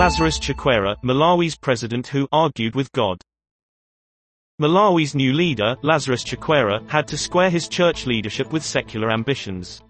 Lazarus Chakwera, Malawi's president who argued with God. Malawi's new leader, Lazarus Chakwera, had to square his church leadership with secular ambitions.